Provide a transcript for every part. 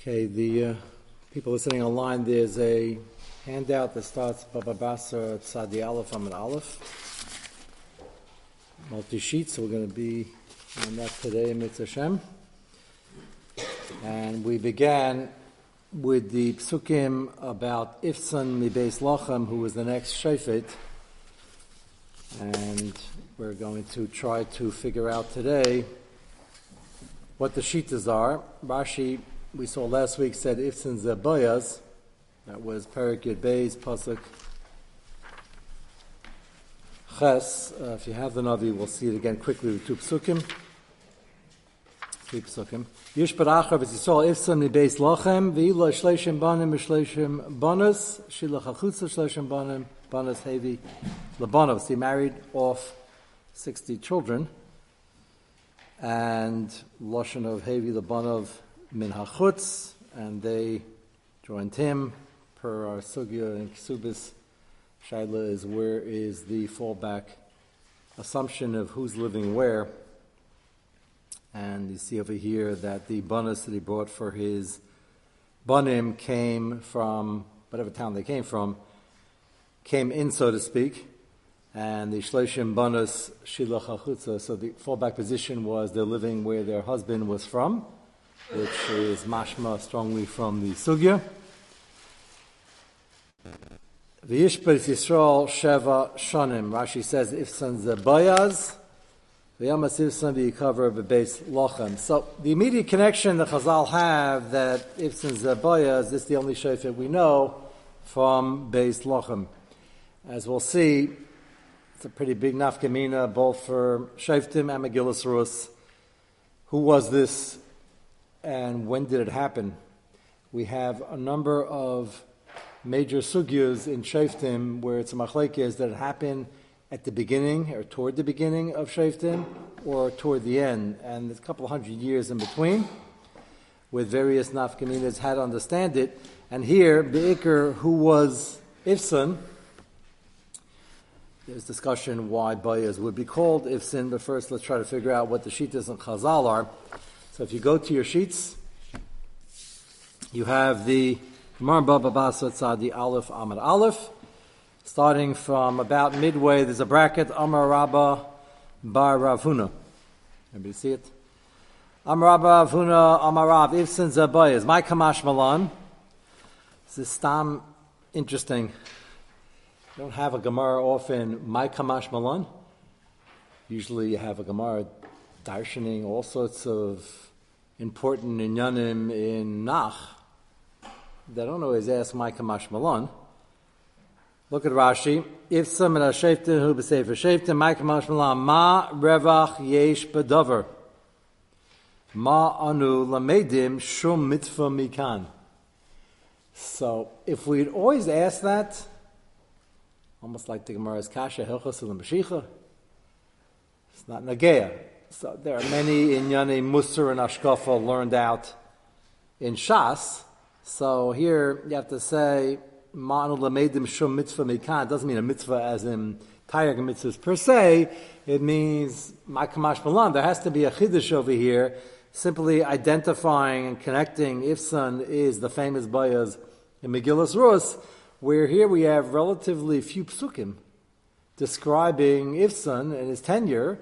Okay, the uh, people listening online, there's a handout that starts Baba Basra Tzadi Aleph Amid Aleph. Multi sheets, so we're going to be on that today, Mitzvah Hashem. And we began with the psukim about Ifsan Mibeis Lochem, who was the next Shefet. And we're going to try to figure out today what the shitas are. Rashi we saw last week said Ifsin Zabayas, that was Perikid Beis, Pasuk Ches. Uh, if you have the Navi, we'll see it again quickly with two Psukim. Three Psukim. Yish Barachav, as you saw, Ifsin Beis Lochem, V'ila Shleishim Banim, Shleishim Bonus, Shilach HaChutza Shleishim Banim, Bonus Hevi Labanov. So he married off 60 children. And Lashon of Hevi Labanov min hachutz, and they joined him per our sugya and ksubis. Shaila is where is the fallback assumption of who's living where. And you see over here that the bonus that he brought for his banim came from whatever town they came from, came in, so to speak. And the shloshim bonus shilach hachutza. So the fallback position was they're living where their husband was from which is mashma strongly from the sugya. The V'yishbet Yisrael Sheva Shanim. Rashi says, Ifsan Zebayaz, V'yamas Ifsan V'yikaver V'beis Lochem. So the immediate connection the Chazal have that Ifsan Zebayaz is the only shofet we know from Beis Lochem. As we'll see, it's a pretty big nafkamina both for Shoftim and Megillus Rus. Who was this and when did it happen? We have a number of major sugyas in Shaftim where it's a machlekes that happened at the beginning or toward the beginning of Shaftim or toward the end, and there's a couple hundred years in between with various nafkaminas how to understand it. And here, Be'ikr, who was Ifsan, there's discussion why Bayas would be called Ifsan, but first let's try to figure out what the Shitas and Chazal are. So if you go to your sheets, you have the Gemara Baba Basa Tzadi Aleph Amar Aleph. Starting from about midway, there's a bracket Amar Rabba Bar Rav Huna. Everybody see it? Amar Rabba Rav Huna Amar Rav Ifsin Zabayas. My Kamash Malan. This is stam interesting. You don't have a Gemara often, my Kamash Malan. Usually you have a Gemara darshaning all sorts of important inyanim in Nach, they don't always ask my kamash malon. Look at Rashi. If some of shaftin who b'sefer shaftin, my kamash malon ma revach yesh bedover. Ma anu lamedim shum mitzvah mikan. So if we'd always ask that, almost like the Gemara's kasha hilchos and it's not nageya. So there are many in Yane Musar and Ashkafa learned out in Shas. So here you have to say Ma'anu lamedim shum mitzvah mikan. It doesn't mean a mitzvah as in Tayag mitzvahs per se. It means Makamash Malan. There has to be a chiddush over here, simply identifying and connecting Ifsan is the famous bayas in Megillus Rus, where here we have relatively few psukim describing Ifsan and his tenure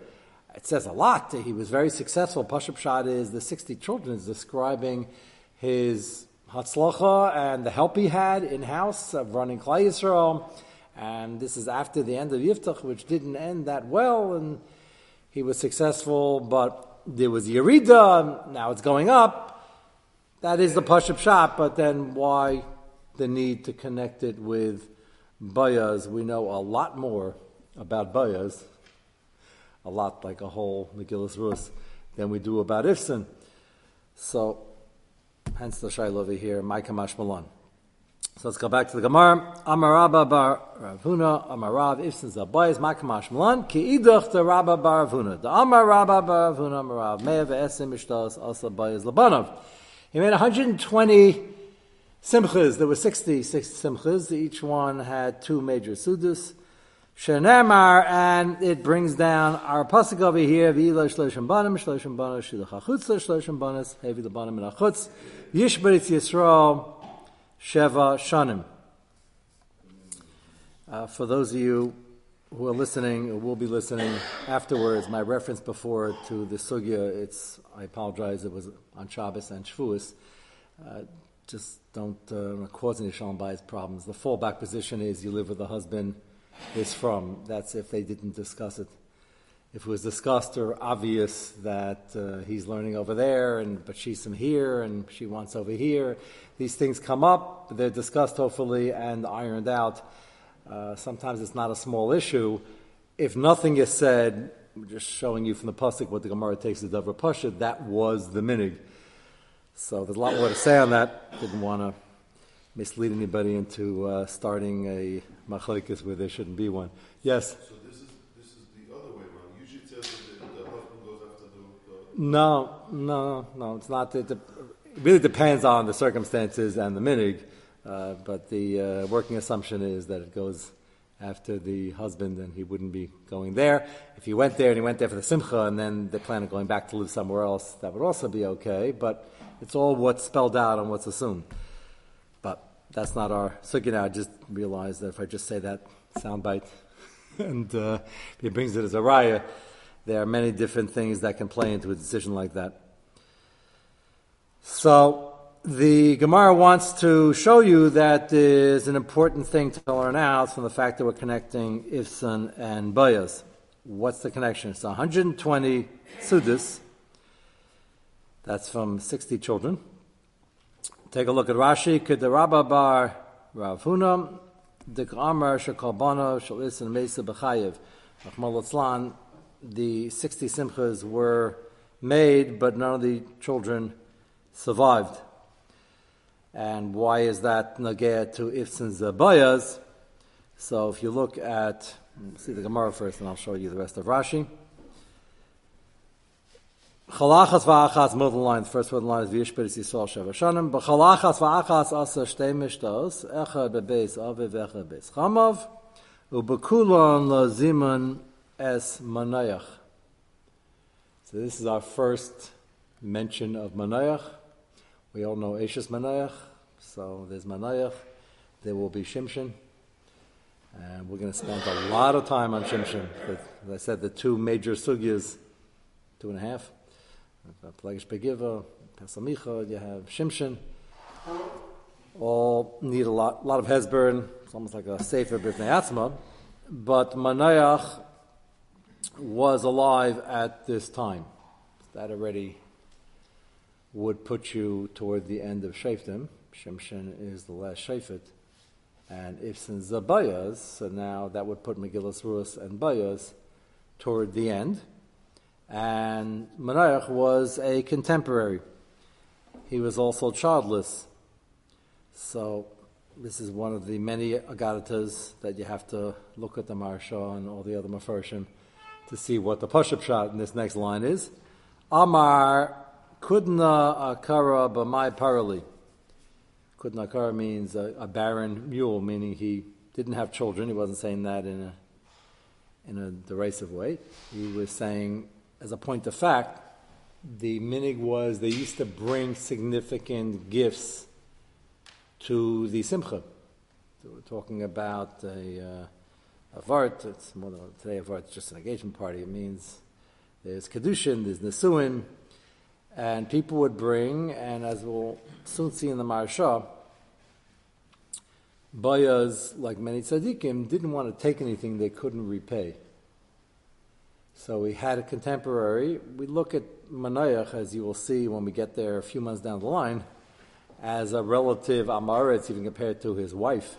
it says a lot. He was very successful. Pashup Shad is the 60 children is describing his Hatzlacha and the help he had in house of running Klai Yisrael. And this is after the end of Yiftach, which didn't end that well. And he was successful, but there was Yerida. Now it's going up. That is the Pashup Shad, but then why the need to connect it with Bayas? We know a lot more about Bayas a lot like a whole Megillus Rus than we do about Ifsin. So, hence the shaila over here, my kamash malon. So let's go back to the Gemara. Amarabba bar Rav Huna, Amarav Ifsin Zabayis, my kamash malon, ki idach the Rabba bar Rav Huna. The Amarabba bar Rav Huna, Amarav, Me'ev Esim Ishtas, Bayis Labanov. He made 120 simchas. There were 66 simchas. Each one had two major sudas. Shenemar, and it brings down our pasuk over here, V'ila shloshim banim, shloshim banim, shilach shloshim banis, hevi the banim and achutz, Yishberitz Yisrael Sheva Shanim. Uh, for those of you who are listening or will be listening afterwards, my reference before to the sugya, it's, I apologize, it was on Shabbos and Shavuos. Uh, just don't uh, cause any shalom bayis problems. The fallback position is you live with the husband is from. That's if they didn't discuss it. If it was discussed or obvious that uh, he's learning over there, and but she's from here and she wants over here, these things come up. They're discussed hopefully and ironed out uh, sometimes it's not a small issue. If nothing is said, just showing you from the pasuk what the Gemara takes as Davra Pasha, that was the minig. So there's a lot more to say on that. Didn't want to mislead anybody into uh, starting a machlekes where there shouldn't be one. Yes. So this is this is the other way around. Usually it says that the, the husband goes after the, the. No, no, no. It's not. It, it really depends on the circumstances and the minig. Uh, but the uh, working assumption is that it goes after the husband and he wouldn't be going there. If he went there and he went there for the simcha and then they plan on going back to live somewhere else, that would also be okay. But it's all what's spelled out and what's assumed. That's not our sugya now. I just realized that if I just say that soundbite and uh, he brings it as a raya, there are many different things that can play into a decision like that. So, the Gemara wants to show you that is an important thing to learn out from the fact that we're connecting Ifsan and Bayas. What's the connection? It's 120 Sudas. That's from 60 children. Take a look at Rashi. Kedarabba bar Rav Huna. Dik'amar shekalbana shalis and mesa b'chayev. The 60 simchas were made, but none of the children survived. And why is that nagea to ifsin zabayas? So if you look at, see the Gemara first, and I'll show you the rest of Rashi. Chalachas va'achas, middle line, the first the line is v'yishperis yisrael sheva shanim, but chalachas va'achas asa shtei mishtos, echad bebeis aviv, echad bebeis chamav, ubekulon laziman es manayach. So this is our first mention of manayach. We all know Eshes Manayach, so there's Manayach, there will be Shimshon, and we're going to spend a lot of time on Shimshon. As I said, the two major sugyas, two and a half, Plagish Begiva, Pesamicha, you have Shimshon, all need a lot, lot of Hezbollah. It's almost like a B'fnei Atzma, but Manayach was alive at this time. That already would put you toward the end of Shaftim. Shimshon is the last Shafit. And since Zabayas, so now that would put Megillas Ruas and Bayas toward the end. And Manayach was a contemporary. He was also childless. So this is one of the many agaritas that you have to look at the Maharsha and all the other Mefarshim to see what the push-up shot in this next line is. Amar Kudna akara b'mai parali. Kudna akara means a, a, barren mule, meaning he didn't have children. He wasn't saying that in a in a derisive way. He was saying, as a point of fact, the minig was they used to bring significant gifts to the simcha. So we're talking about a, uh, a vart. It's more than today. A vart is just an engagement party. It means there's kedushin, there's nesuin and people would bring, and as we'll soon see in the Maharsha, Bayas, like many tzaddikim, didn't want to take anything they couldn't repay. So we had a contemporary. We look at Manayach, as you will see when we get there a few months down the line, as a relative Amaretz, even compared to his wife.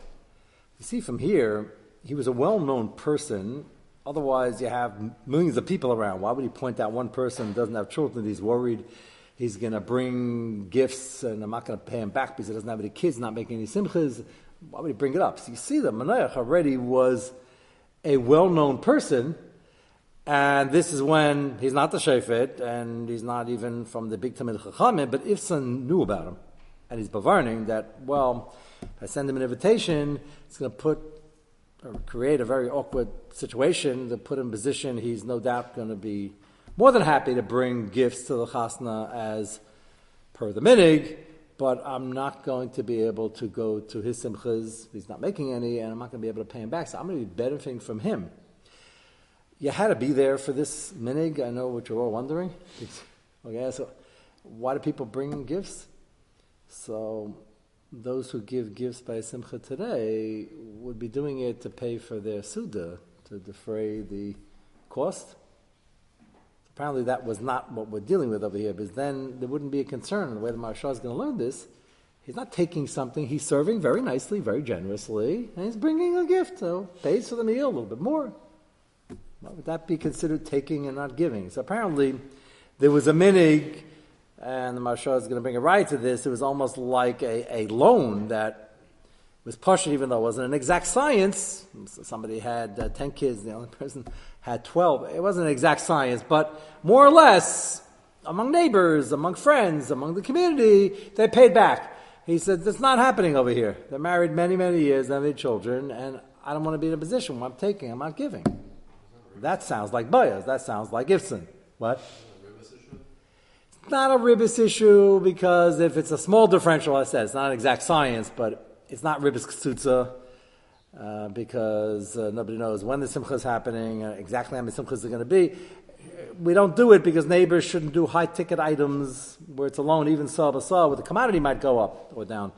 You see from here, he was a well known person. Otherwise, you have millions of people around. Why would he point out one person who doesn't have children? He's worried he's going to bring gifts and I'm not going to pay him back because he doesn't have any kids, not making any simchas. Why would he bring it up? So you see that Manayach already was a well-known person, and this is when he's not the shefet and he's not even from the big Tamid Chachamim, but Ifsan knew about him, and he's bavarning that, well, if I send him an invitation, it's going to put or create a very awkward situation to put him in position he's no doubt going to be more than happy to bring gifts to the chasna as per the minig, but I'm not going to be able to go to his simchas. He's not making any, and I'm not going to be able to pay him back. So I'm going to be benefiting from him. You had to be there for this minig. I know what you're all wondering. okay, so why do people bring gifts? So those who give gifts by simcha today would be doing it to pay for their suda, to defray the cost. Apparently, that was not what we're dealing with over here, because then there wouldn't be a concern. The way the Maharsha is going to learn this, he's not taking something, he's serving very nicely, very generously, and he's bringing a gift, so pays for the meal a little bit more. Would that be considered taking and not giving? So apparently, there was a minig, and the Maharsha is going to bring a right to this. It was almost like a, a loan that was partial, even though it wasn't an exact science. So somebody had uh, 10 kids, the other person had 12. It wasn't an exact science, but more or less, among neighbors, among friends, among the community, they paid back. He said, that's not happening over here. They're married many, many years, they have children, and I don't want to be in a position where I'm taking, I'm not giving. That sounds like bias. That sounds like Ifson. What? It's not a ribis issue because if it's a small differential, I said, it's not an exact science, but it's not ribis ksutza. Uh, because uh, nobody knows when the simcha is happening, uh, exactly how many simchas are going to be. We don't do it because neighbors shouldn't do high ticket items where it's alone, even saw saw, where the commodity might go up or down.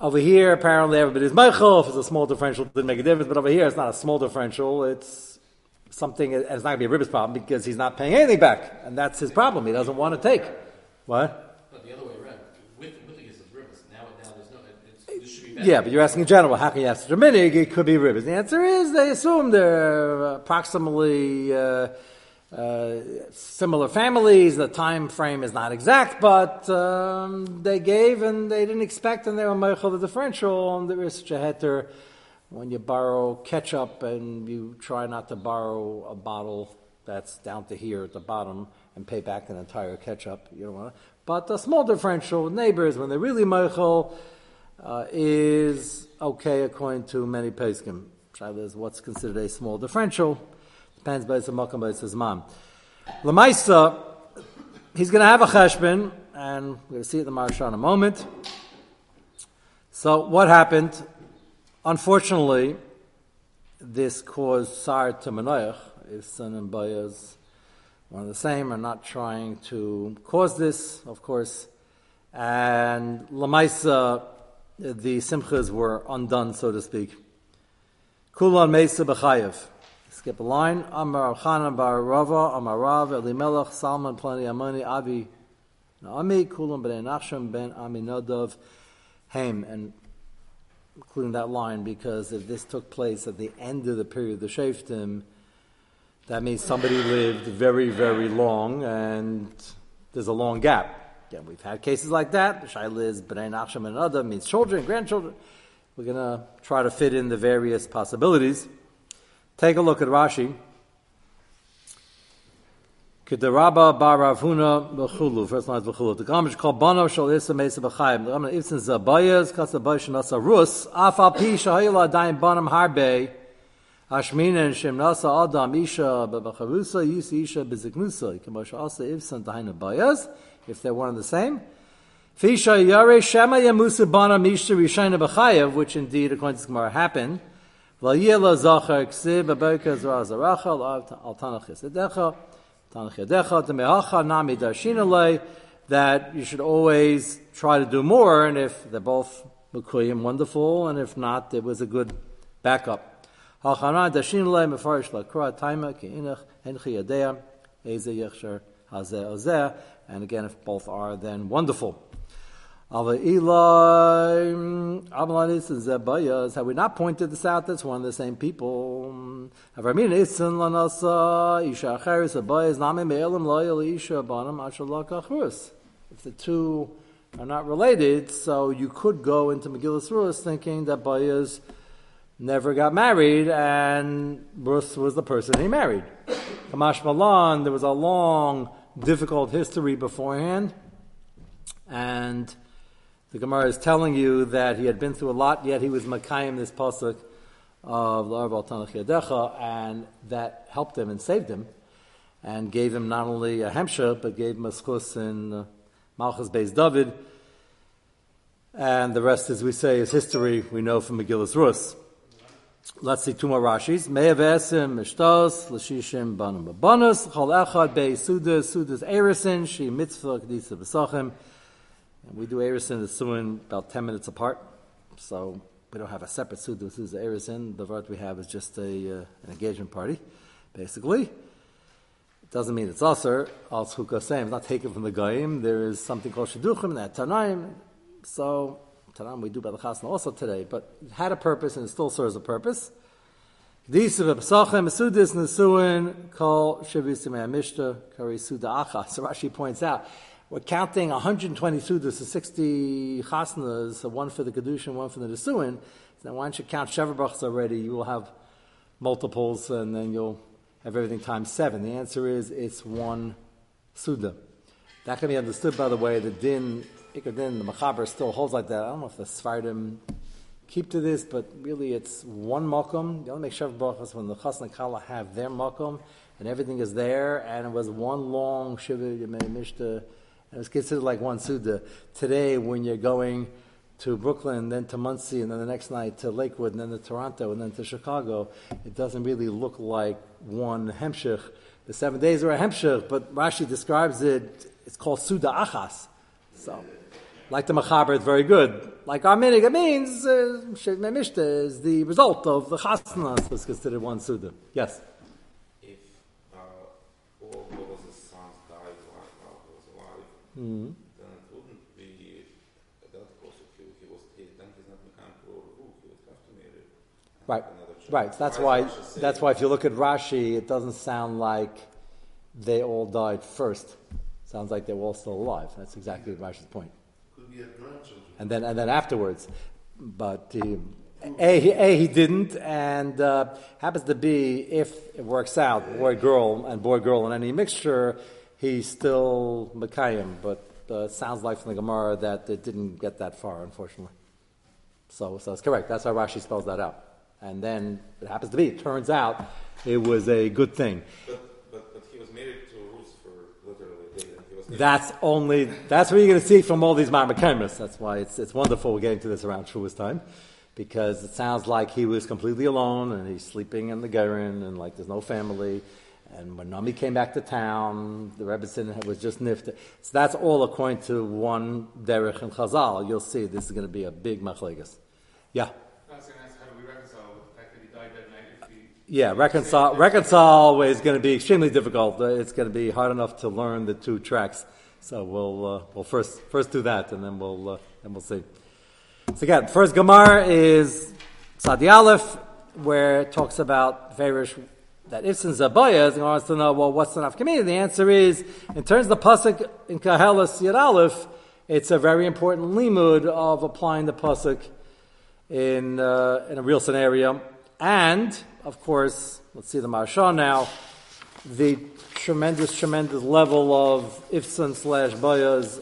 Over here, apparently everybody's Michael. If it's a small differential, it didn't make a difference. But over here, it's not a small differential. It's something, and it's not going to be a Ribis problem because he's not paying anything back. And that's his problem. He doesn't want to take. What? No, the other way around. With, with it, it's Ribbis. Now, now there's no. It, should be back. Yeah, but you're asking in general, how can you ask Minig? It could be rivers. The answer is they assume they're approximately uh, uh, similar families. The time frame is not exact, but um, they gave and they didn't expect, and they were meichel the differential. And there is such a heter when you borrow ketchup and you try not to borrow a bottle that's down to here at the bottom and pay back an entire ketchup. You don't want to. But the small differential with neighbors, when they're really meichel, uh, is okay according to many Peskim. Shaila is what's considered a small differential. Depends by the by his mom. Lamaisa, he's going to have a cheshbon, and we're going to see it in the Maharsha in a moment. So what happened? Unfortunately, this caused Sar to Manoach, his son and Bayaz, one of the same, are not trying to cause this, of course. And Lamaisa, the simchas were undone, so to speak. Kulan Mesa B'chayev. Skip a line. Amar Chanan Bar Rava, Amar Rav, Elimelech, Salman, Plani, Amani, Avi, Naami, Kulan Ben Nachshon, Ben Aminadav, Haim. And including that line, because if this took place at the end of the period of the Shaftim, that means somebody lived very, very long, and there's a long gap. Again, we've had cases like that. Shaila is B'nai Nachshon and other means children, grandchildren. We're going to try to fit in the various possibilities. Take a look at Rashi. Kedaraba bar Rav Huna b'chulu. First line is b'chulu. The Gamish called Bano shal isa mesa b'chayim. The Gamish ifsin zabayas kasa bayish nasa rus. Afal pi shahayla daim banam harbe. Ashmina and shem nasa adam isha b'chavusa yisi isha b'ziknusa. Kamash asa ifsin dahin bayas if they're one and the same. Fisha Yare Shema Yamusa Bana Misha Rishayna B'chayev, which indeed, according to Gemara, happened. V'yela Zachar Ksiv Aberka Zra Zarachal Al Tanach Yesedecha That you should always try to do more, and if they're both Mekuyim, wonderful, and if not, there was a good backup. And again, if both are, then wonderful. Have we not pointed this out? That's one of the same people. If the two are not related, so you could go into Megillus Rus thinking that Bayaz never got married and Rus was the person he married. Kamash Malan, there was a long difficult history beforehand, and the Gemara is telling you that he had been through a lot, yet he was Makayim this pasuk of Larav Tanach Yadecha, and that helped him and saved him, and gave him not only a hemsha, but gave him a schus in uh, Malchus Beis David. And the rest, as we say, is history we know from Megillus Rus. Let's see two more Rashis. Me'avesim, Mishtos, Lashishim, Banam, Banus, Chol Echad, Bei, Sudas, Erisin, She, Mitzvah, Kedisa, Besachim. And we do Erisin and Suin about 10 minutes apart. So we don't have a separate Sudas, Sudas, Erisin. The word we have is just a, uh, an engagement party, basically. It doesn't mean it's usher. Al Tzchukah same. It's not taken from the Goyim. There is something called Shidduchim and Tanaim. So Tanam we do by the Chasna also today, but it had a purpose and it still serves a purpose. These of Pesachim, Sudis, Nesuin, Kol, Shivis, Mishta, Kari, Suda, Acha. So Rashi points out, we're counting 120 Sudas, so 60 Chasnas, so one for the Kedushin, one for the Nesuin. don't you count Shever already, you will have multiples and then you'll have everything times seven. The answer is it's one Suda. That can be understood, by the way, the din Ikadin, the Machaber still holds like that. I don't know if the Svardim keep to this, but really it's one makom. You only make Shav Brachas when the Chas and Kala have their makom, and everything is there, and it was one long Shiva Yemei Mishta, and it was considered like one Suda. Today, when you're going to Brooklyn, then to Monsey, and then the next night to Lakewood, and then to Toronto, and then to Chicago, it doesn't really look like one Hemshich. The seven days are a Hemshich, but Rashi describes it, it's called Suda Achas. So, like the Machaber, it's very good. Like our minig, it means uh, is the result of the Chasnas was considered one Suda. Yes. Mm-hmm. then it wouldn't be that if he, he was he, then he's not Mekan Pro Ruch, he would have to marry Right. Right. That's Why why. is Rashi saying- That's why. If you look at Rashi, it doesn't sound like they all died first. sounds like they were all still alive. That's exactly Rashi's point. Could be a grandchildren. And then, and then afterwards, but he, a, he, a he didn't, and uh, happens to be if it works out, boy girl and boy girl in any mixture, he's still Mekayim. But uh, sounds like from the Gemara that it didn't get that far, unfortunately. So, so it's correct. That's how Rashi spells that out. And then it happens to be. It turns out it was a good thing. But, but, but he was married to Ruth for literally a day, and he was That's only that's what you're going to see from all these Marmakaimis. That's why it's it's wonderful we're getting to this around Shua's time, because it sounds like he was completely alone and he's sleeping in the Gerin and like there's no family. And when Nami came back to town, the Rebbetzin was just nifted. So that's all according to one Derech and Chazal. You'll see this is going to be a big machlegas. Yeah. I was going to ask, how do we reconcile with the fact that he died that night if he... Yeah, reconcile, reconcile is going to be extremely difficult. It's going to be hard enough to learn the two tracks. So we'll, uh, we'll first, first do that and then we'll, uh, then we'll see. So again, first Gemara is Sadi Aleph, where it talks about various, that Ibsen Zabaya is wants to know, well, what's the nafkamina? The answer is, in terms of the Pasuk in Koheles Yad Aleph, it's a very important limud of applying the Pasuk in, uh, in a real scenario. And, of course, let's see the Maharsha now, the tremendous, tremendous level of Ifsan slash Bayaz.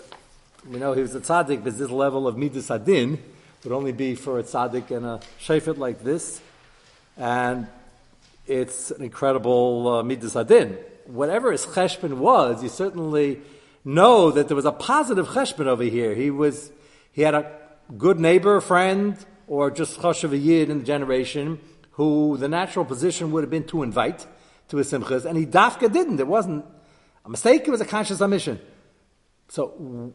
We know he was a tzaddik, but this level of Midas Adin would only be for a tzaddik and a shayfet like this. And it's an incredible uh, Midas Adin. Whatever his cheshbon was, you certainly know that there was a positive cheshbon over here. He was, he had a good neighbor, friend, or just chashav a yid in the generation who the natural position would have been to invite to his simchas, and he dafka didn't. It wasn't a mistake, it was a conscious omission. So,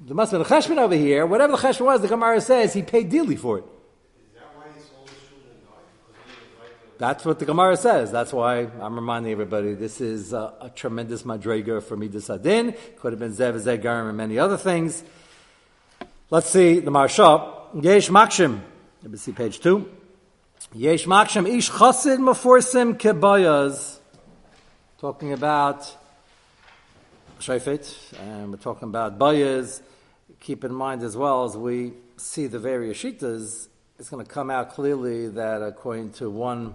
there must have been a cheshbon over here. Whatever the cheshbon was, the Gemara says he paid dearly for it. That's what the Gemara says. That's why I'm reminding everybody this is a, a tremendous madrega for Midas Adin. Could have been Zev Zegarim and many other things. Let's see the Maharsha. Yesh Makshim. Let me see page two. Yesh Makshim Ish Chasid Meforsim Kebayaz. Talking about Shafet, and we're talking about Bayaz. Keep in mind as well as we see the various shitas, it's going to come out clearly that according to one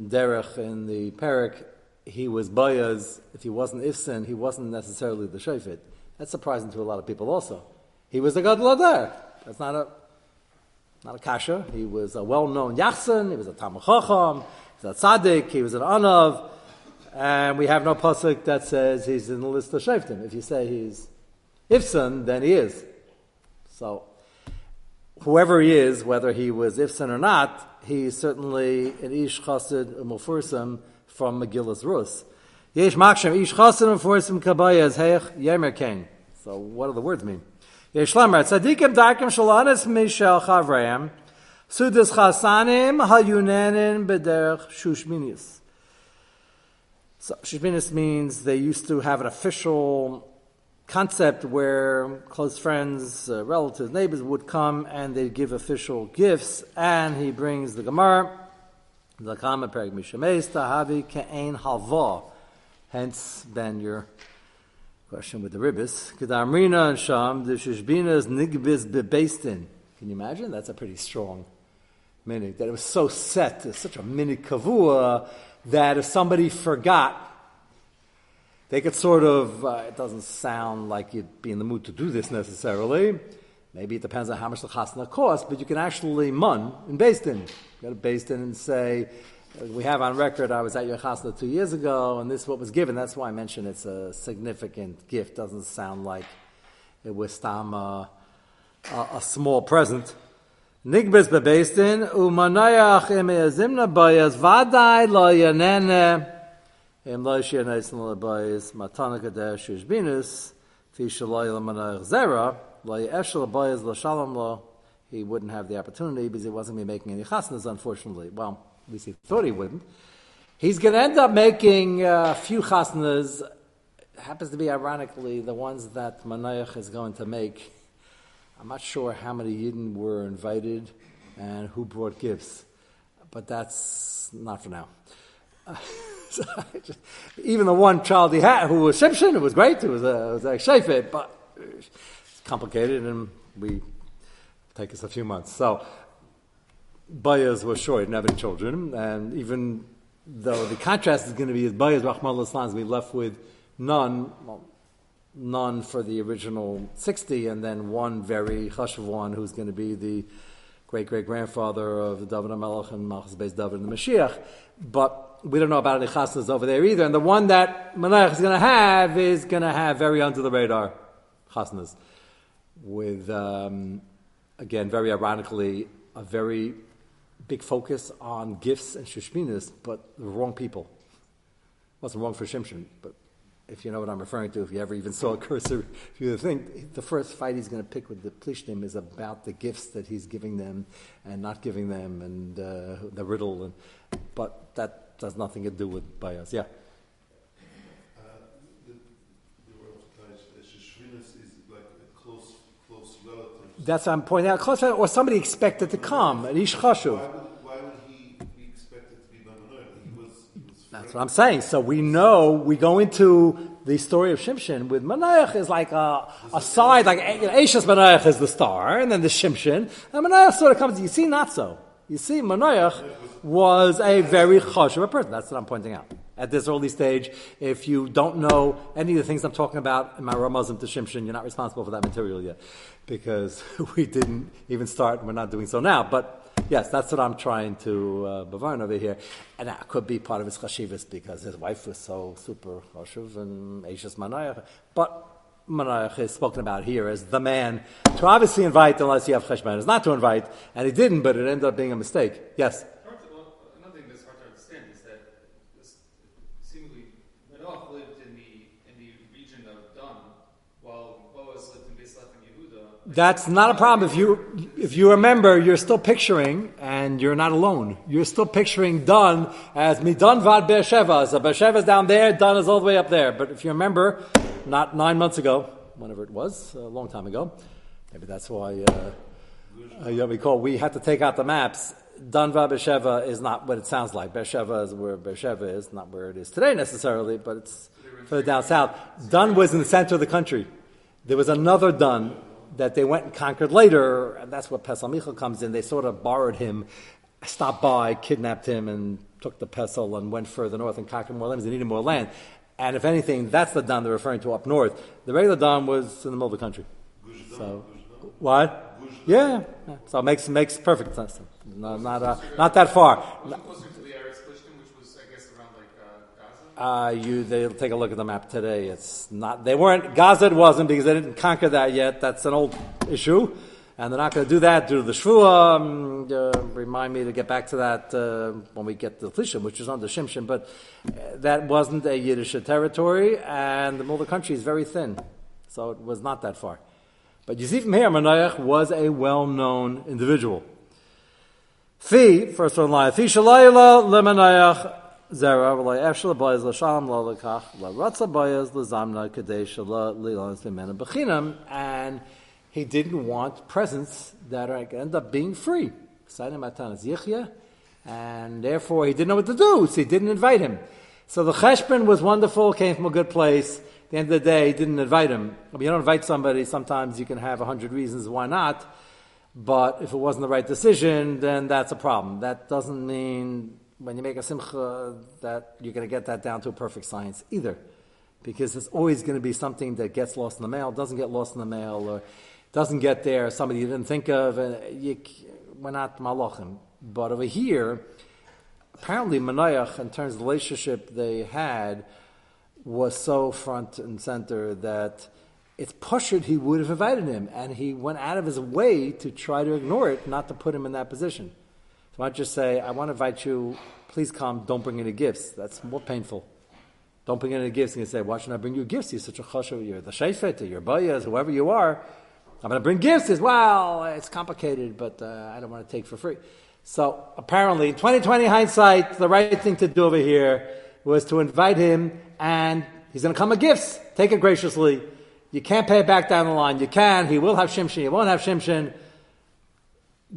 derech in the parak, he was Bayaz. If he wasn't Ifsin, he wasn't necessarily the Shafet. That's surprising to a lot of people also. He was the Gadol Adar. That's not a not a kasha. He was a well-known yachsan. He was a Talmud Chacham. He was a tzaddik. He was an anav. And we have no pasuk that says he's in the list of shaftim. If you say he's ifsan, then he is. So, whoever he is, whether he was Ifsen or not, he's certainly an Ish Chassid Umufursim from Megillus Rus. Yesh Makshem Ish Chassid Umufursim Kabayas Heich Yemer. So what do the words mean? Yesh Lamar Tzadikim Darkim Shalanis Mishel Hayunanin Bederech Shushminis. So Shushminis means they used to have an official concept where close friends, uh, relatives, neighbors would come and they'd give official gifts, and he brings the Gemara, the Kama Perek Mishameis, Tahavi Ke'en. Hence, then your question with the ribbis. Kedamrina and Sham, the Shishbina's Nigbis Bebastin. Can you imagine? That's a pretty strong minute. That it was so set, such a mini kavua, that if somebody forgot, they could sort of, uh, it doesn't sound like you'd be in the mood to do this necessarily. Maybe it depends on how much the chasna costs, but you can actually mun in Din. Go to Din and say, we have on record, I was at your chasna two years ago, and this is what was given. That's why I mentioned it's a significant gift. Doesn't sound like it was tam, uh, a, a small present. Nigbis umanayach vaday lo yanene im matana kadesh ushbinus fi zera shalom lo he wouldn't have the opportunity because he wasn't be making any chasnas, unfortunately. Well, he thought he wouldn't. He's going to end up making a few chasnas. Happens to be, ironically, the ones that Manayach is going to make I'm not sure how many Yidden were invited and who brought gifts, but that's not for now. Uh, just, even the one child he had, who was Shimshon, it was great. It was a, it was shayfet, but it's complicated, and we take us a few months. So Bayas was short, didn't have any children, and even though the contrast is going to be as Bayas Rahman Islam, we left with none. Well, none for the original 60, and then one very chashuv one who's going to be the great great grandfather of the David HaMelech and Malchus Beis David and the Mashiach. But we don't know about any chasnas over there either. And the one that Melech is going to have is going to have very under the radar chasnas. With, um, again, very ironically, a very big focus on gifts and shushminas, but the wrong people. Wasn't wrong for Shimshon, but if you know what I'm referring to, if you ever even saw a cursor, if you think the first fight he's going to pick with the Plishtim is about the gifts that he's giving them and not giving them, and uh, the riddle, and, but that has nothing to do with bias. Yeah. The word of Taish Shashvinus is like a close relative. That's what I'm pointing out. Close or somebody expected to come. An ish chashuv. That's what I'm saying. So we know, we go into the story of Shimshon with Manayach is like a, a side, like you know, Ashes Manayach is the star, and then the Shimshon, and Manayach sort of comes, you see, not so. You see, Manayach was a very chosh of a person. That's what I'm pointing out. At this early stage, if you don't know any of the things I'm talking about in my Ramazim to Shimshon, you're not responsible for that material yet. Because we didn't even start, we're not doing so now. But Yes, that's what I'm trying to uh, bavarn over here. And that could be part of his chashivas because his wife was so super chashuv and Ashes Manayach. But Manayach is spoken about here as the man to obviously invite unless you have cheshman. Is not to invite, and he didn't, but it ended up being a mistake. Yes? That's not a problem. If you, if you remember, you're still picturing, and you're not alone. You're still picturing Dun as Midan Vad Beersheva. So Beersheva is down there, Dun is all the way up there. But if you remember, not nine months ago, whenever it was, a long time ago, maybe that's why, uh, uh, you recall, we had to take out the maps. Dun Vad Beersheva is not what it sounds like. Beersheva is where Beersheva is, not where it is today necessarily, but it's further down south. Dun was in the center of the country. There was another Dun that they went and conquered later, and that's what Pesel Michal comes in. They sort of borrowed him, stopped by, kidnapped him, and took the Pesel and went further north and conquered more lands. They needed more land. And if anything, that's the Don they're referring to up north. The regular Don was in the middle of the country. So, what? Yeah, so it makes makes perfect sense. Not not, uh, not that far. Uh, you, they'll take a look at the map today. It's not, they weren't, Gaza wasn't because they didn't conquer that yet. That's an old issue. And they're not going to do that due to the Shvua. Um, uh, remind me to get back to that uh, when we get to the Plishim, which is under Shimshon. But uh, that wasn't a Yiddish territory, and the Mulder country is very thin. So it was not that far. But you see from here, Manayach was a well-known individual. Fi, first one line, Fi shalayla zera v'lay efshel bayaz l'shalom lo lekach l'ratza bayaz l'zamna kadei shala lilan l'mena b'chinam and he didn't want presents that are, end up being free. And therefore he didn't know what to do, so he didn't invite him. So the cheshbon was wonderful, came from a good place. At the end of the day, he didn't invite him. I mean, you don't invite somebody, sometimes you can have a hundred reasons why not. But if it wasn't the right decision, then that's a problem. That doesn't mean when you make a simcha that you're going to get that down to a perfect science either. Because there's always going to be something that gets lost in the mail, doesn't get lost in the mail, or doesn't get there, somebody you didn't think of, and you, we're not malachim. But over here, apparently Manayach, in terms of the relationship they had, was so front and center that it's pushed he would have invited him, and he went out of his way to try to ignore it, not to put him in that position. So I just say, I want to invite you, please come, don't bring any gifts. That's more painful. Don't bring any gifts and you say, why should I bring you gifts? You're such a chashav, you're the shayfet, you're bayas, whoever you are. I'm going to bring gifts. Is well, it's complicated, but uh, I don't want to take for free. So apparently, in 2020 hindsight, the right thing to do over here was to invite him, and he's going to come with gifts. Take it graciously. You can't pay it back down the line. You can. He will have shimshon. He won't have shimshon.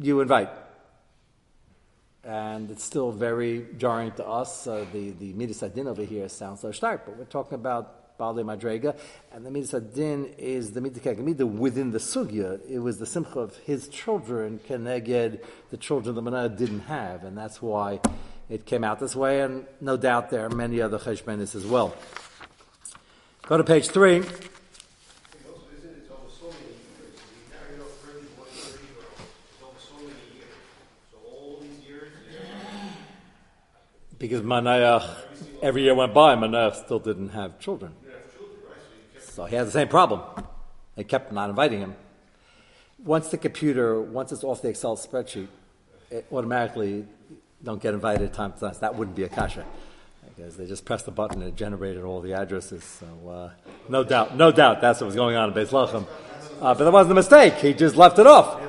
You invite. And it's still very jarring to us. Uh, the the midas adin over here sounds so stark, but we're talking about Baalei Madrega, and the Midas Adin is the Midah within the Sugya. It was the Simcha of his children, Keneged, the children the Manah didn't have, and that's why it came out this way, and no doubt there are many other Cheshbenis as well. Go to page three. Because Manayach, every year went by, Manayach still didn't have children. So he had the same problem. They kept not inviting him. Once the computer, once it's off the Excel spreadsheet, it automatically don't get invited time to time. That wouldn't be a kasha. Because they just pressed the button and it generated all the addresses. So, uh, no doubt, no doubt that's what was going on in Beis Lachem. Uh, but that wasn't a mistake. He just left it off.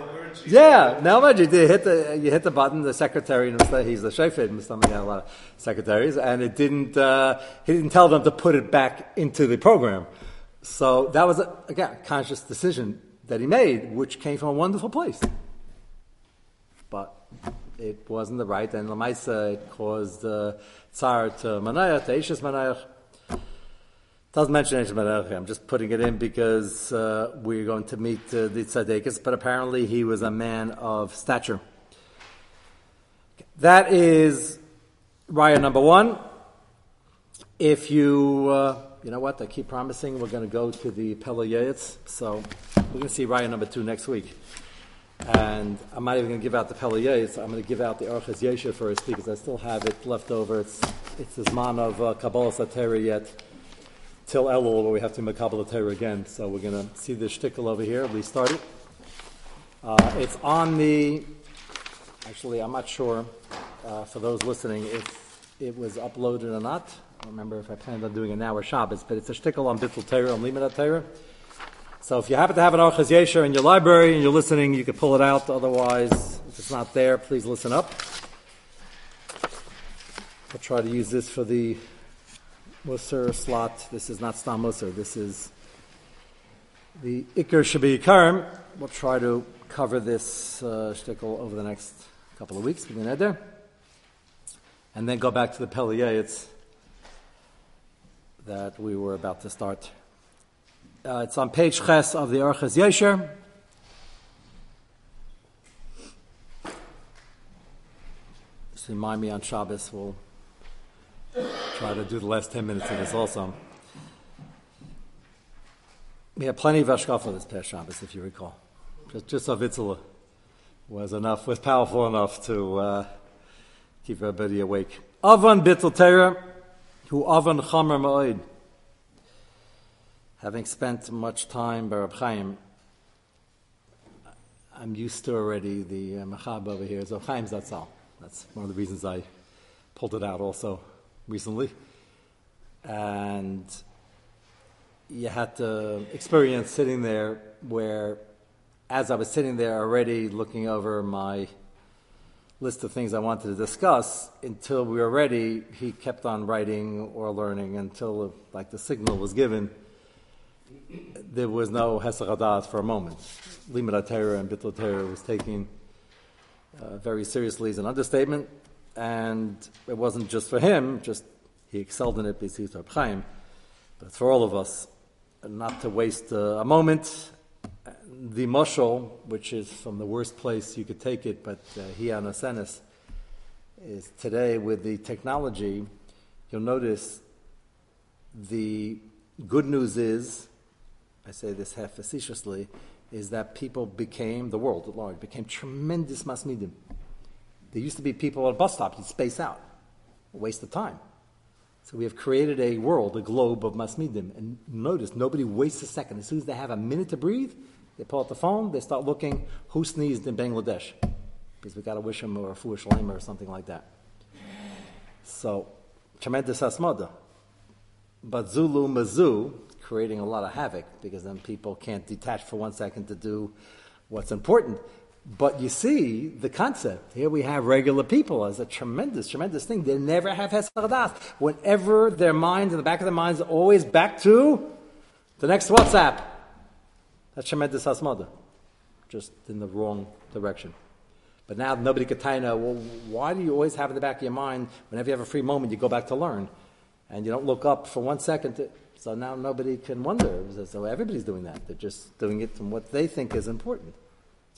Yeah, now imagine you hit the you hit the button. The secretary, he's the shayfid. Mr. had a lot of secretaries, and it didn't. Uh, he didn't tell them to put it back into the program. So that was, a, again, a conscious decision that he made, which came from a wonderful place. But it wasn't the right, and Lamaisa, it caused uh, tsar to Manayah, to. Doesn't mention Eishes Manayah, I'm just putting it in because uh, we're going to meet uh, the Tzadekis, but apparently he was a man of stature. That is raya number one. If you uh, you know what? I keep promising we're going to go to the Pele Yoetz. So we're going to see Raya number two next week. And I'm not even going to give out the Pele Yoetz. I'm going to give out the Orchaz Yesha first because I still have it left over. It's, it's this man of uh, Kabbalah Satera yet till Elul where we have to make Kabbalah Satera again. So we're going to see the shtickle over here. We started. Uh, it's on the, actually, I'm not sure uh, for those listening if it was uploaded or not. I don't remember if I planned on doing an hour Shabbos, but it's a shtickle on Bittul Torah, on Limanat Torah. So if you happen to have an Orchos Yosher in your library and you're listening, you can pull it out. Otherwise, if it's not there, please listen up. I'll try to use this for the Musar slot. This is not Stam Musar. This is the Iker Shabi Karim. We'll try to cover this uh, shtickle over the next couple of weeks, and then go back to the Pelier. It's that we were about to start. Uh, it's on page Ches of the Orchos Yosher. Just remind me on Shabbos, we'll try to do the last 10 minutes of this also. We had plenty of Ashkafa this past Shabbos, if you recall. Just, just Avitzala was enough, was powerful enough to uh, keep everybody awake. Avon Bittel who Avon chamer ma'od. Having spent much time by Chaim, I'm used to already the uh, Machab over here. So Chaim Zatzal. That's one of the reasons I pulled it out also recently. And you had to experience sitting there where, as I was sitting there already looking over my list of things I wanted to discuss, until we were ready, he kept on writing or learning until like the signal was given. There was no Hesach for a moment. Limud and Bittul was taken uh, very seriously as an understatement, and it wasn't just for him, just he excelled in it but it's for all of us not to waste uh, a moment. The mushal, which is from the worst place you could take it, but uh, on Asenis, is today with the technology, you'll notice the good news is, I say this half facetiously, is that people became, the world at large, became tremendous masmidim. There used to be people at a bus stops, you'd space out, a waste of time. So we have created a world, a globe of masmidim. And notice, nobody wastes a second. As soon as they have a minute to breathe, they pull out the phone, they start looking who sneezed in Bangladesh. Because we got to wish him or a foolish lame or something like that. So, tremendous asmada. But Zulu Mazu, creating a lot of havoc because then people can't detach for one second to do what's important. But you see the concept. Here we have regular people as a tremendous, tremendous thing. They never have Hesardas. Whenever their minds, in the back of their minds, are always back to the next WhatsApp. That's tremendous Hasmada. Just in the wrong direction. But now nobody could tell you, well, why do you always have in the back of your mind, whenever you have a free moment, you go back to learn? And you don't look up for one second. To, so now nobody can wonder. So everybody's doing that. They're just doing it from what they think is important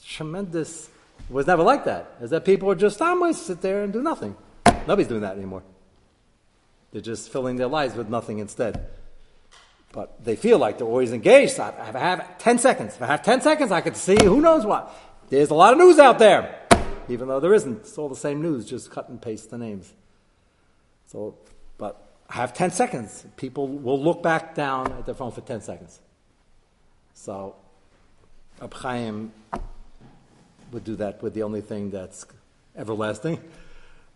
tremendous. It was never like that. Is that people are just always sit there and do nothing. Nobody's doing that anymore. They're just filling their lives with nothing instead. But they feel like they're always engaged. I have 10 seconds, if I have 10 seconds, I could see who knows what. There's a lot of news out there. Even though there isn't. It's all the same news, just cut and paste the names. So, but I have 10 seconds. People will look back down at their phone for 10 seconds. So, Abchaim would do that with the only thing that's everlasting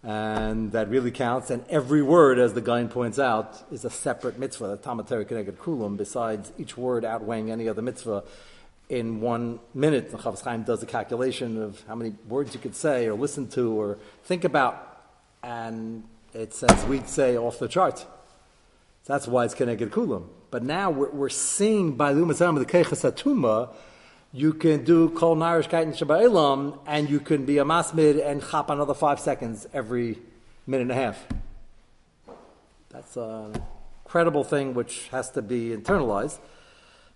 and that really counts. And every word, as the guy points out, is a separate mitzvah, the Torah Keneged Kulam, besides each word outweighing any other mitzvah. In one minute, the Chafetz Chaim does a calculation of how many words you could say or listen to or think about, and it's, as we'd say, off the chart. That's why it's Keneged Kulam. But now we're, we're seeing by Lumasam the Keichas Atuma, you can do kol narishkeit and shabba'ilam, and you can be a masmid and chop another five seconds every minute and a half. That's an incredible thing which has to be internalized.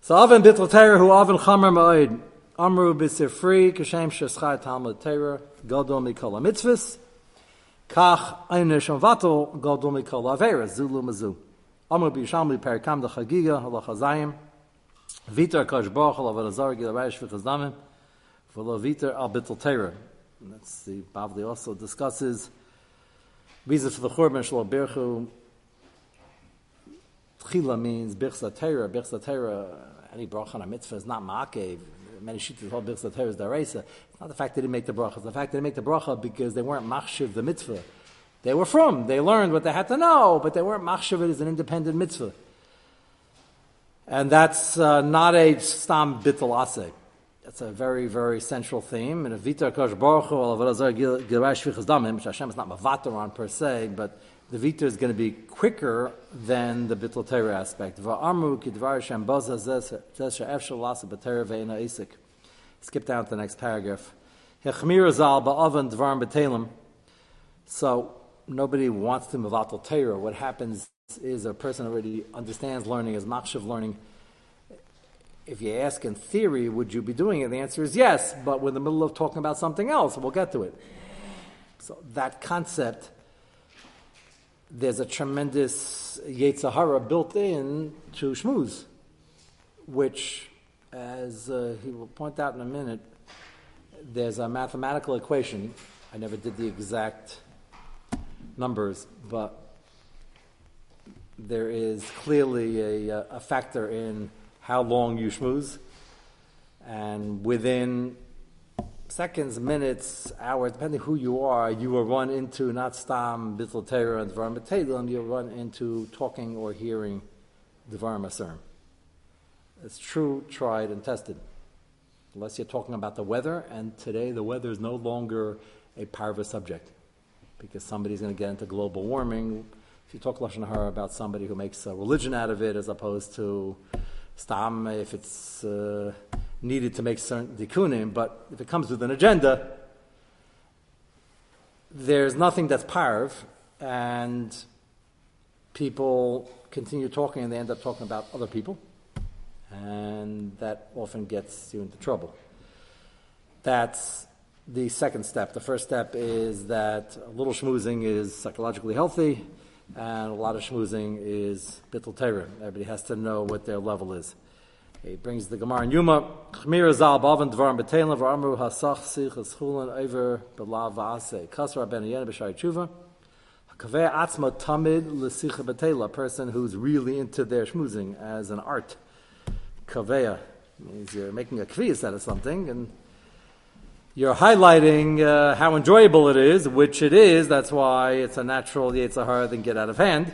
So avin bitl Torah who avin chamer ma'od amru b'sifri kashem sheschar talmud Torah gadol mikol mitzvahs kach einish vatal gadol mikol avera zulu mazu amru b'yishalmi perikam dechagiga halacha zayim Vitar Kosh Baruch Hu Azar Gil Raish V'Chazdamim V'Lo Vitar Al Bittel Torah. That's the Bavli also discusses reason for the Churban Shalom Birchu. Tchila means Birchsa Torah. Birchsa Torah, any bracha on a mitzvah is not ma'akev. Many shittas hold Birchsa Torah is daraisa. It's not the fact they didn't make the bracha. It's the fact they didn't make the bracha because they weren't machshiv the mitzvah. They were from. They learned what they had to know, but they weren't machshiv it as an independent mitzvah. And that's uh, not a stam bittel ase. That's a very, very central theme. And a vita kosh baruch which Hashem is not mavatar on per se, but the vita is going to be quicker than the bittel Torah aspect. Skip down to the next paragraph. So nobody wants to mavatal Torah. What happens is a person already understands learning, as machshav learning. If you ask in theory, would you be doing it? The answer is yes, but we're in the middle of talking about something else. We'll get to it. So that concept, there's a tremendous Yetzahara built in to Shmuz, which, as uh, he will point out in a minute, there's a mathematical equation. I never did the exact numbers, but there is clearly a, uh, a factor in how long you schmooze, and within seconds, minutes, hours, depending who you are, you will run into not stam bittul Torah and dvarim b'teilim, you'll run into talking or hearing dvarim aser. It's true, tried, and tested. Unless you're talking about the weather, and today the weather is no longer a parva subject because somebody's going to get into global warming. If you talk lashon hara about somebody who makes a religion out of it, as opposed to stam, if it's uh, needed to make certain dikunim, but if it comes with an agenda, there's nothing that's parv, and people continue talking, and they end up talking about other people, and that often gets you into trouble. That's the second step. The first step is that a little schmoozing is psychologically healthy, and a lot of schmoozing is bittul Torah. Everybody has to know what their level is. He brings the Gemara in Yuma. Chmir zal bavan dvarim b'teilim v'amru hasach sich eschulin over b'lav v'aseh. Kasra ben yen b'shai tshuva. Kaveh atzma tamid l'sicha b'teila. A person who's really into their schmoozing as an art. Kaveya means you're uh, making a kviyas out of something, and you're highlighting uh, how enjoyable it is, which it is. That's why it's a natural Yetzirah than get out of hand.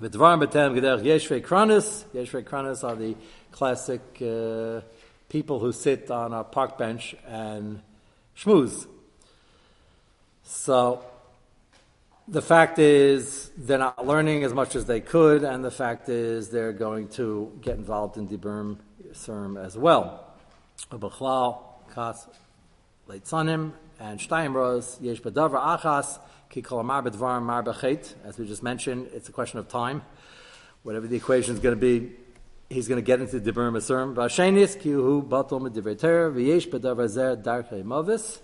V'dvar b'tem g'derech yeshvei kranis. Yeshvei kranis are the classic uh, people who sit on a park bench and schmooze. So the fact is they're not learning as much as they could, and the fact is they're going to get involved in Diburm Serm as well. Leitzanim, and Steinbros, Yesh Bedavra Achas, Ki Kolamar Bedvar Mar As we just mentioned, it's a question of time. Whatever the equation is going to be, he's going to get into the Dibur Masurim. Vashenis, Ki Hu Batom Divriter, Vyesh Bedavra Zer Darkei Mavis,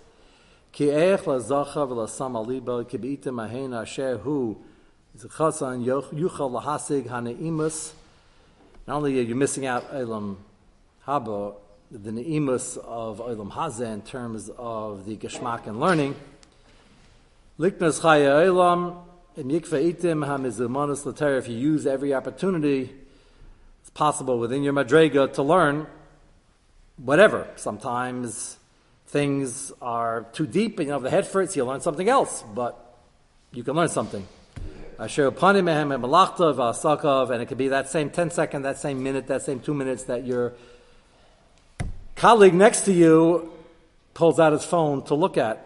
Ki Eich Lazacha V'lasam Aliba, Ki Be'itim Mahen Asher Hu, Chasan Yuchal Lahasig Haneimus. Not only are you missing out Elam Habo the neimus of Olam Hazeh in terms of the geschmack and learning. Liknas Chaya Olam, im Yikva Itim HaMizumanus Later, if you use every opportunity, it's possible within your Madrega to learn whatever. Sometimes things are too deep and you have the head for it, so you learn something else, but you can learn something. Asher upanim mehem and malachtav and it could be that same 10 second, that same minute, that same two minutes that your colleague next to you pulls out his phone to look at.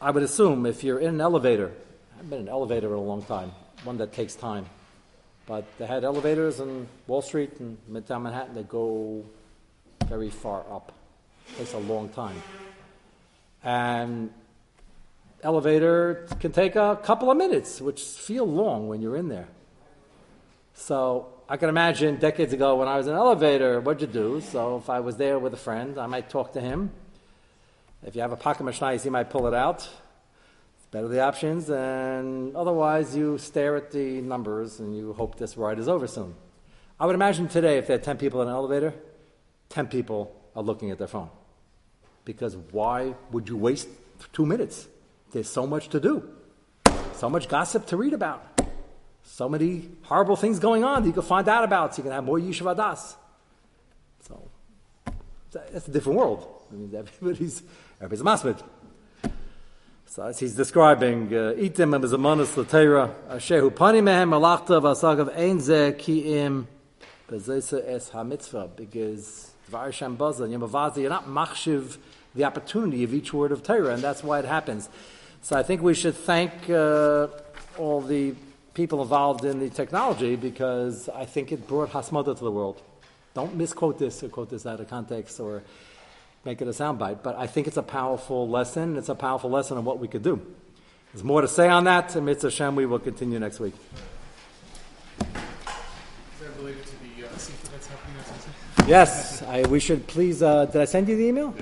I would assume if you're in an elevator, I've been in an elevator in a long time, one that takes time. But they had elevators in Wall Street and Midtown Manhattan that go very far up It takes a long time. And elevator can take a couple of minutes, which feel long when you're in there. So I can imagine decades ago when I was in an elevator, what'd you do? So if I was there with a friend, I might talk to him. If you have a pocket mishnayis, he might pull it out. It's better the options, and otherwise you stare at the numbers and you hope this ride is over soon. I would imagine today, if there are 10 people in an elevator, 10 people are looking at their phone. Because why would you waste two minutes? There's so much to do, so much gossip to read about, so many horrible things going on that you can find out about, so you can have more yeshiva das. So that's a different world. I mean, everybody's everybody's masmid. So as he's describing, itim and bezamanus l'teira, asher hu pani mehem malachta v'asagav ein zeh ki'im bezesa es ha-mitzvah, because Dvar you're not machshiv the opportunity of each word of Torah, and that's why it happens. So I think we should thank uh, all the people involved in the technology because I think it brought hasmada to the world. Don't misquote this or quote this out of context or make it a soundbite, but I think it's a powerful lesson. It's a powerful lesson on what we could do. There's more to say on that. And Mitzvah Hashem, we will continue next week. Is that related to the uh, seafood that's happening next Wednesday? Yes, I, we should please. Uh, did I send you the email?